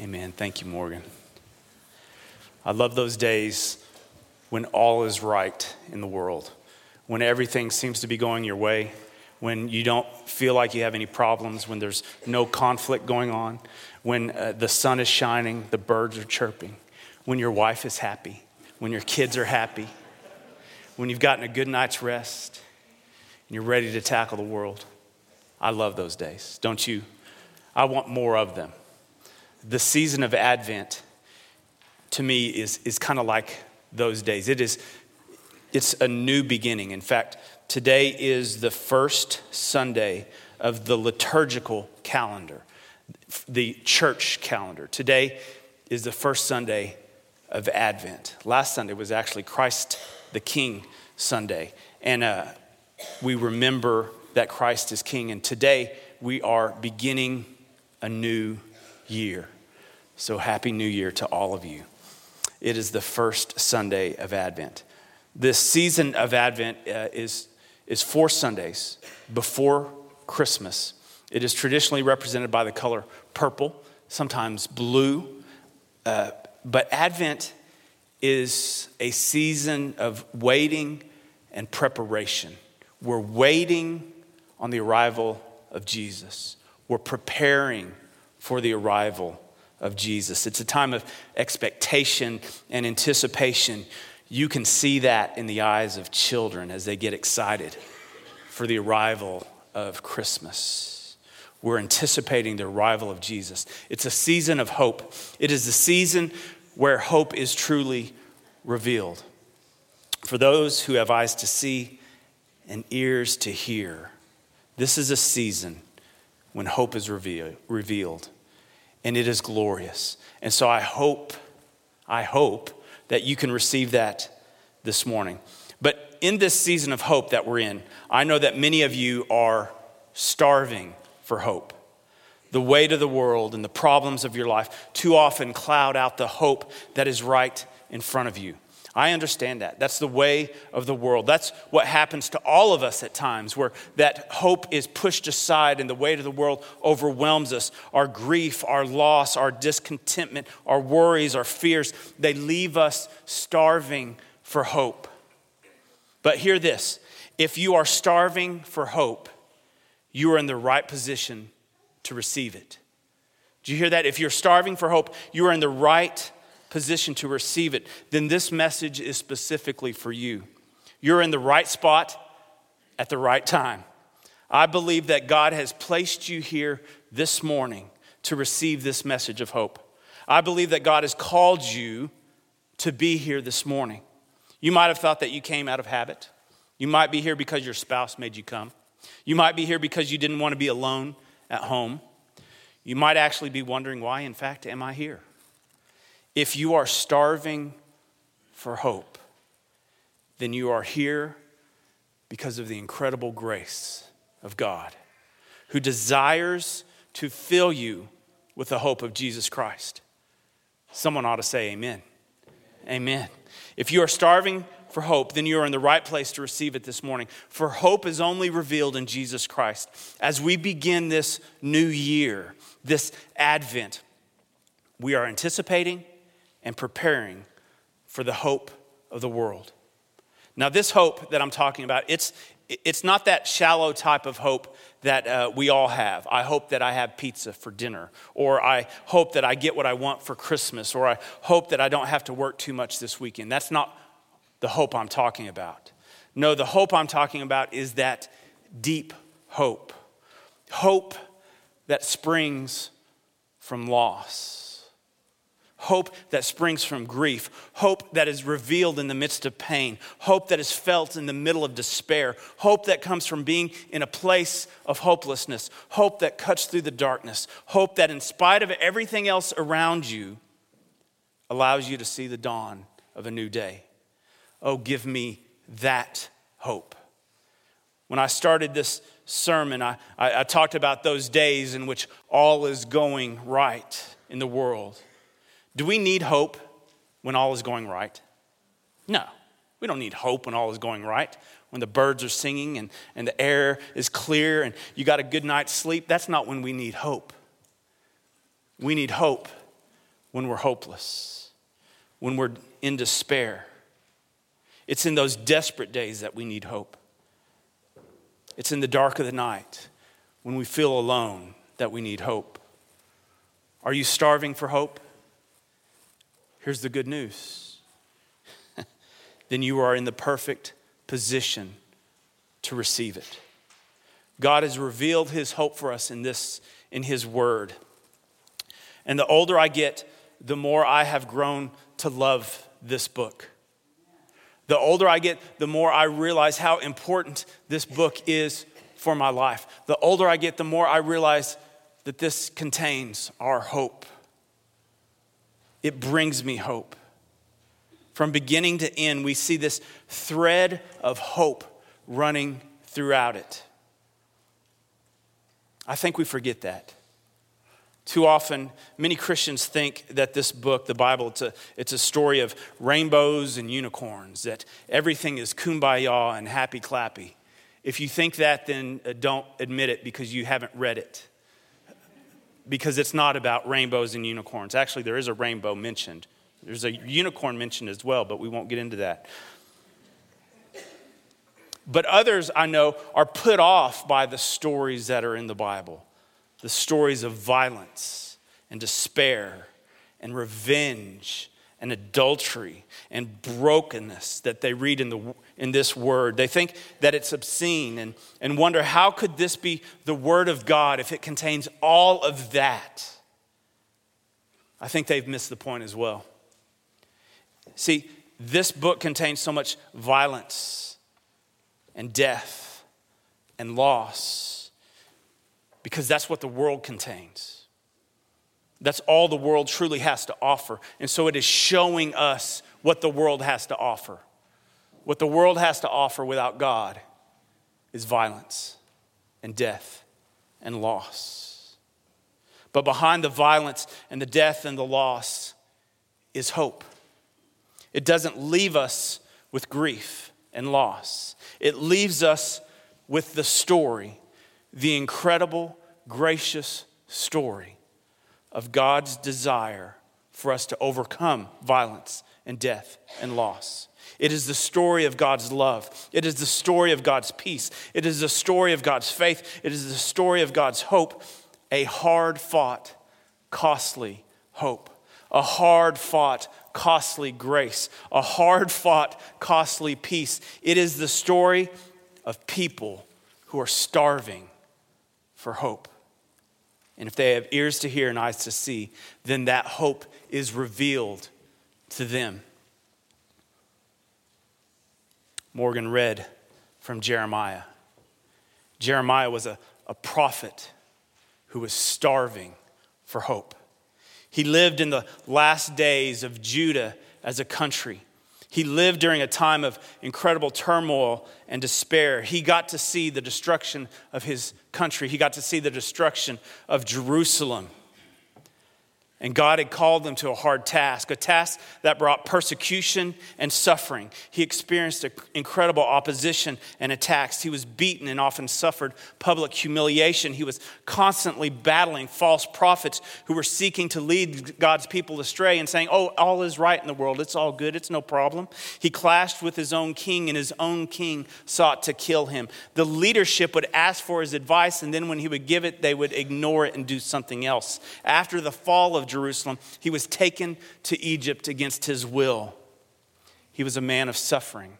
Amen. Thank you, Morgan. I love those days when all is right in the world, when everything seems to be going your way, when you don't feel like you have any problems, when there's no conflict going on, when uh, the sun is shining, the birds are chirping, when your wife is happy, when your kids are happy, when you've gotten a good night's rest, and you're ready to tackle the world. I love those days, don't you? I want more of them. The season of Advent to me is, is kind of like those days. It is, it's a new beginning. In fact, today is the first Sunday of the liturgical calendar, the church calendar. Today is the first Sunday of Advent. Last Sunday was actually Christ the King Sunday. And uh, we remember that Christ is King. And today we are beginning a new year. So, Happy New Year to all of you. It is the first Sunday of Advent. This season of Advent uh, is, is four Sundays before Christmas. It is traditionally represented by the color purple, sometimes blue. Uh, but Advent is a season of waiting and preparation. We're waiting on the arrival of Jesus, we're preparing for the arrival of Jesus. It's a time of expectation and anticipation. You can see that in the eyes of children as they get excited for the arrival of Christmas. We're anticipating the arrival of Jesus. It's a season of hope. It is the season where hope is truly revealed. For those who have eyes to see and ears to hear, this is a season when hope is revealed and it is glorious. And so I hope, I hope that you can receive that this morning. But in this season of hope that we're in, I know that many of you are starving for hope. The weight of the world and the problems of your life too often cloud out the hope that is right in front of you. I understand that. That's the way of the world. That's what happens to all of us at times, where that hope is pushed aside and the weight of the world overwhelms us. Our grief, our loss, our discontentment, our worries, our fears, they leave us starving for hope. But hear this if you are starving for hope, you are in the right position to receive it. Do you hear that? If you're starving for hope, you are in the right position to receive it, then this message is specifically for you. You're in the right spot at the right time. I believe that God has placed you here this morning to receive this message of hope. I believe that God has called you to be here this morning. You might have thought that you came out of habit. You might be here because your spouse made you come. You might be here because you didn't want to be alone at home. You might actually be wondering, why, in fact, am I here? If you are starving for hope, then you are here because of the incredible grace of God, who desires to fill you with the hope of Jesus Christ. Someone ought to say, Amen. Amen. If you are starving for hope, then you are in the right place to receive it this morning. For hope is only revealed in Jesus Christ. As we begin this new year, this Advent, we are anticipating and preparing for the hope of the world. Now, this hope that I'm talking about, it's, it's not that shallow type of hope that uh, we all have. I hope that I have pizza for dinner, or I hope that I get what I want for Christmas, or I hope that I don't have to work too much this weekend. That's not the hope I'm talking about. No, the hope I'm talking about is that deep hope. Hope that springs from loss hope that springs from grief, hope that is revealed in the midst of pain, hope that is felt in the middle of despair, hope that comes from being in a place of hopelessness, hope that cuts through the darkness, hope that, in spite of everything else around you, allows you to see the dawn of a new day. Oh, give me that hope. When I started this sermon, I, I, I talked about those days in which all is going right in the world do we need hope when all is going right? No. We don't need hope when all is going right. When the birds are singing and, and the air is clear and you got a good night's sleep, that's not when we need hope. We need hope when we're hopeless, when we're in despair. It's in those desperate days that we need hope. It's in the dark of the night when we feel alone that we need hope. Are you starving for hope? Here's the good news. then you are in the perfect position to receive it. God has revealed his hope for us in this in his word. And the older I get, the more I have grown to love this book. The older I get, the more I realize how important this book is for my life. The older I get, the more I realize that this contains our hope. It brings me hope. From beginning to end, we see this thread of hope running throughout it. I think we forget that. Too often, many Christians think that this book, the Bible, it's a, it's a story of rainbows and unicorns, that everything is kumbaya and happy clappy. If you think that, then uh, don't admit it because you haven't read it. Because it's not about rainbows and unicorns. Actually, there is a rainbow mentioned, there's a unicorn mentioned as well, but we won't get into that. But others I know are put off by the stories that are in the Bible the stories of violence and despair and revenge and adultery and brokenness that they read in, the, in this word. They think that it's obscene and, and wonder how could this be the word of God if it contains all of that? I think they've missed the point as well. See, this book contains so much violence and death and loss because that's what the world contains. That's all the world truly has to offer. And so it is showing us what the world has to offer. What the world has to offer without God is violence and death and loss. But behind the violence and the death and the loss is hope. It doesn't leave us with grief and loss, it leaves us with the story, the incredible, gracious story of God's desire for us to overcome violence and death and loss. It is the story of God's love. It is the story of God's peace. It is the story of God's faith. It is the story of God's hope, a hard fought, costly hope, a hard fought, costly grace, a hard fought, costly peace. It is the story of people who are starving for hope. And if they have ears to hear and eyes to see, then that hope is revealed to them. Morgan read from Jeremiah. Jeremiah was a, a prophet who was starving for hope. He lived in the last days of Judah as a country. He lived during a time of incredible turmoil and despair. He got to see the destruction of his country, he got to see the destruction of Jerusalem. And God had called them to a hard task, a task that brought persecution and suffering. He experienced incredible opposition and attacks. He was beaten and often suffered public humiliation. He was constantly battling false prophets who were seeking to lead God's people astray and saying, Oh, all is right in the world. It's all good. It's no problem. He clashed with his own king, and his own king sought to kill him. The leadership would ask for his advice, and then when he would give it, they would ignore it and do something else. After the fall of Jerusalem, he was taken to Egypt against his will. He was a man of suffering.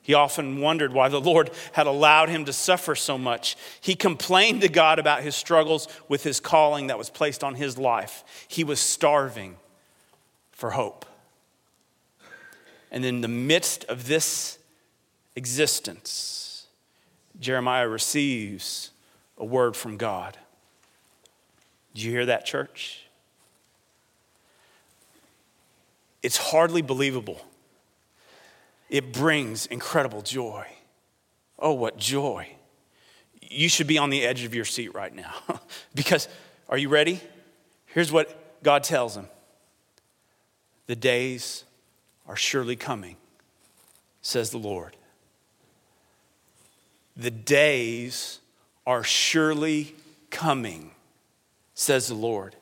He often wondered why the Lord had allowed him to suffer so much. He complained to God about his struggles with his calling that was placed on his life. He was starving for hope. And in the midst of this existence, Jeremiah receives a word from God. Did you hear that, church? It's hardly believable. It brings incredible joy. Oh, what joy. You should be on the edge of your seat right now. because, are you ready? Here's what God tells him The days are surely coming, says the Lord. The days are surely coming, says the Lord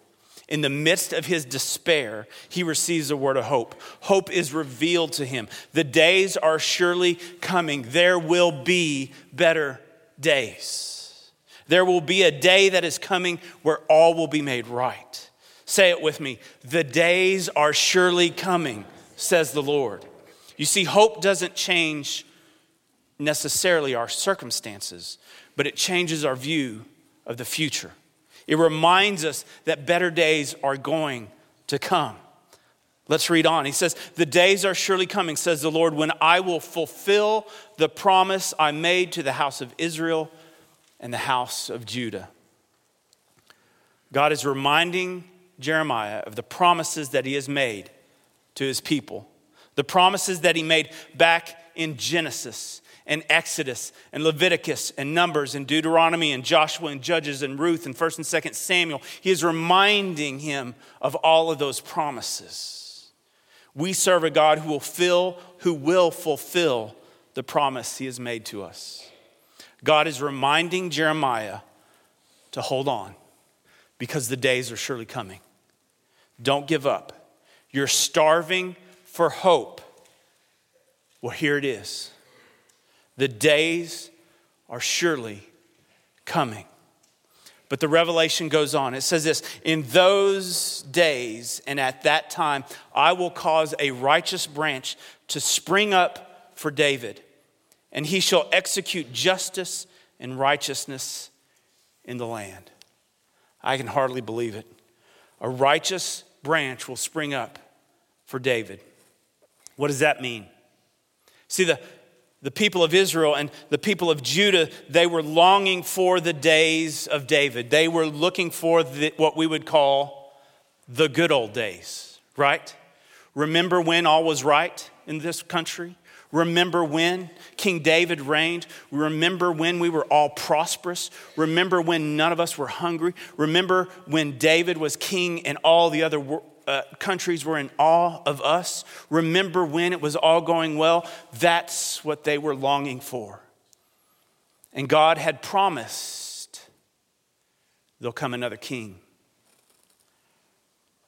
In the midst of his despair, he receives a word of hope. Hope is revealed to him. The days are surely coming. There will be better days. There will be a day that is coming where all will be made right. Say it with me. The days are surely coming, says the Lord. You see, hope doesn't change necessarily our circumstances, but it changes our view of the future. It reminds us that better days are going to come. Let's read on. He says, The days are surely coming, says the Lord, when I will fulfill the promise I made to the house of Israel and the house of Judah. God is reminding Jeremiah of the promises that he has made to his people, the promises that he made back in Genesis and Exodus and Leviticus and Numbers and Deuteronomy and Joshua and Judges and Ruth and 1st and 2nd Samuel. He is reminding him of all of those promises. We serve a God who will fill, who will fulfill the promise he has made to us. God is reminding Jeremiah to hold on because the days are surely coming. Don't give up. You're starving for hope. Well, here it is. The days are surely coming. But the revelation goes on. It says this In those days and at that time, I will cause a righteous branch to spring up for David, and he shall execute justice and righteousness in the land. I can hardly believe it. A righteous branch will spring up for David. What does that mean? See, the, the people of Israel and the people of Judah, they were longing for the days of David. They were looking for the, what we would call the good old days, right? Remember when all was right in this country? Remember when King David reigned? Remember when we were all prosperous? Remember when none of us were hungry? Remember when David was king and all the other uh, countries were in awe of us. Remember when it was all going well? That's what they were longing for. And God had promised there'll come another king.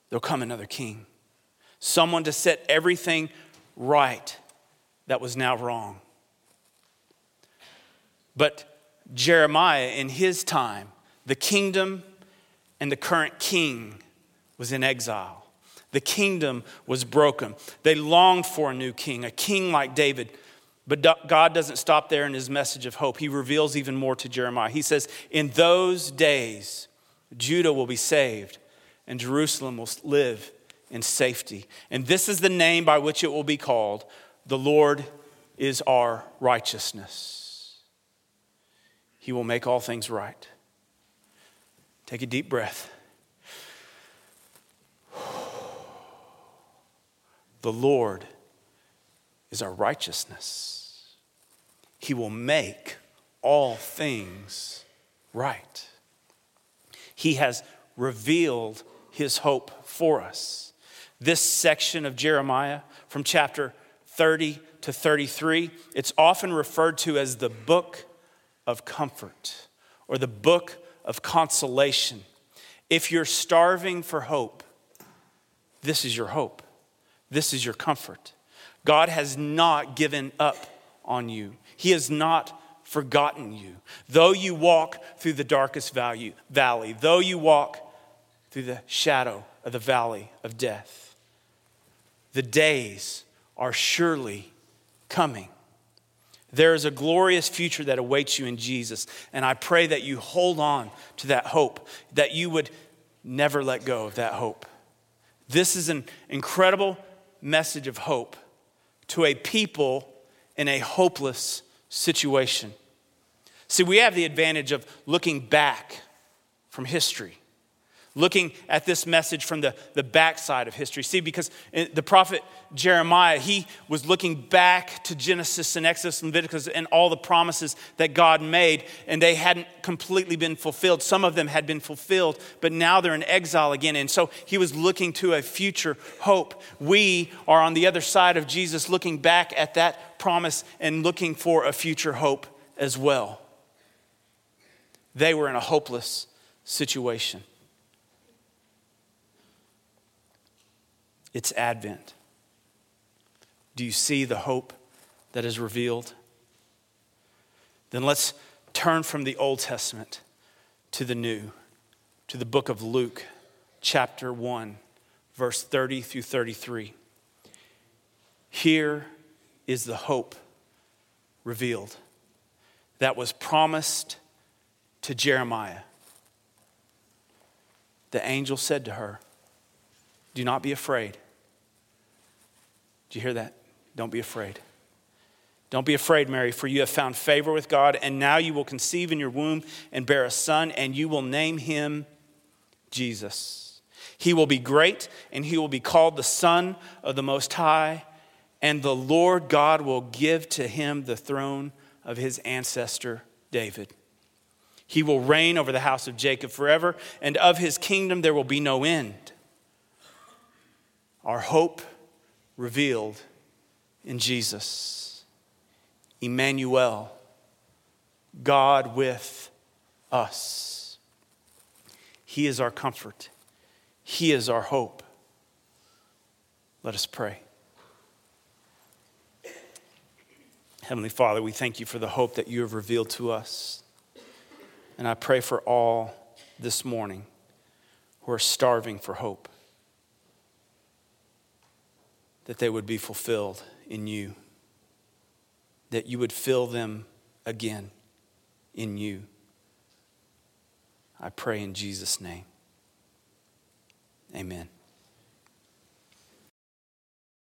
There'll come another king. Someone to set everything right that was now wrong. But Jeremiah, in his time, the kingdom and the current king was in exile. The kingdom was broken. They longed for a new king, a king like David. But God doesn't stop there in his message of hope. He reveals even more to Jeremiah. He says, In those days, Judah will be saved, and Jerusalem will live in safety. And this is the name by which it will be called The Lord is our righteousness. He will make all things right. Take a deep breath. The Lord is our righteousness. He will make all things right. He has revealed his hope for us. This section of Jeremiah from chapter 30 to 33, it's often referred to as the book of comfort or the book of consolation. If you're starving for hope, this is your hope. This is your comfort. God has not given up on you, He has not forgotten you. Though you walk through the darkest valley, though you walk through the shadow of the valley of death, the days are surely coming. There is a glorious future that awaits you in Jesus. And I pray that you hold on to that hope, that you would never let go of that hope. This is an incredible message of hope to a people in a hopeless situation. See, we have the advantage of looking back from history looking at this message from the, the backside of history. See, because the prophet Jeremiah, he was looking back to Genesis and Exodus and Leviticus and all the promises that God made, and they hadn't completely been fulfilled. Some of them had been fulfilled, but now they're in exile again. And so he was looking to a future hope. We are on the other side of Jesus, looking back at that promise and looking for a future hope as well. They were in a hopeless situation. It's Advent. Do you see the hope that is revealed? Then let's turn from the Old Testament to the New, to the book of Luke, chapter 1, verse 30 through 33. Here is the hope revealed that was promised to Jeremiah. The angel said to her, Do not be afraid. Do you hear that? Don't be afraid. Don't be afraid, Mary, for you have found favor with God, and now you will conceive in your womb and bear a son, and you will name him Jesus. He will be great, and he will be called the Son of the Most High, and the Lord God will give to him the throne of his ancestor David. He will reign over the house of Jacob forever, and of his kingdom there will be no end. Our hope revealed in Jesus. Emmanuel, God with us. He is our comfort, He is our hope. Let us pray. Heavenly Father, we thank you for the hope that you have revealed to us. And I pray for all this morning who are starving for hope, that they would be fulfilled in you, that you would fill them again in you. I pray in Jesus' name. Amen.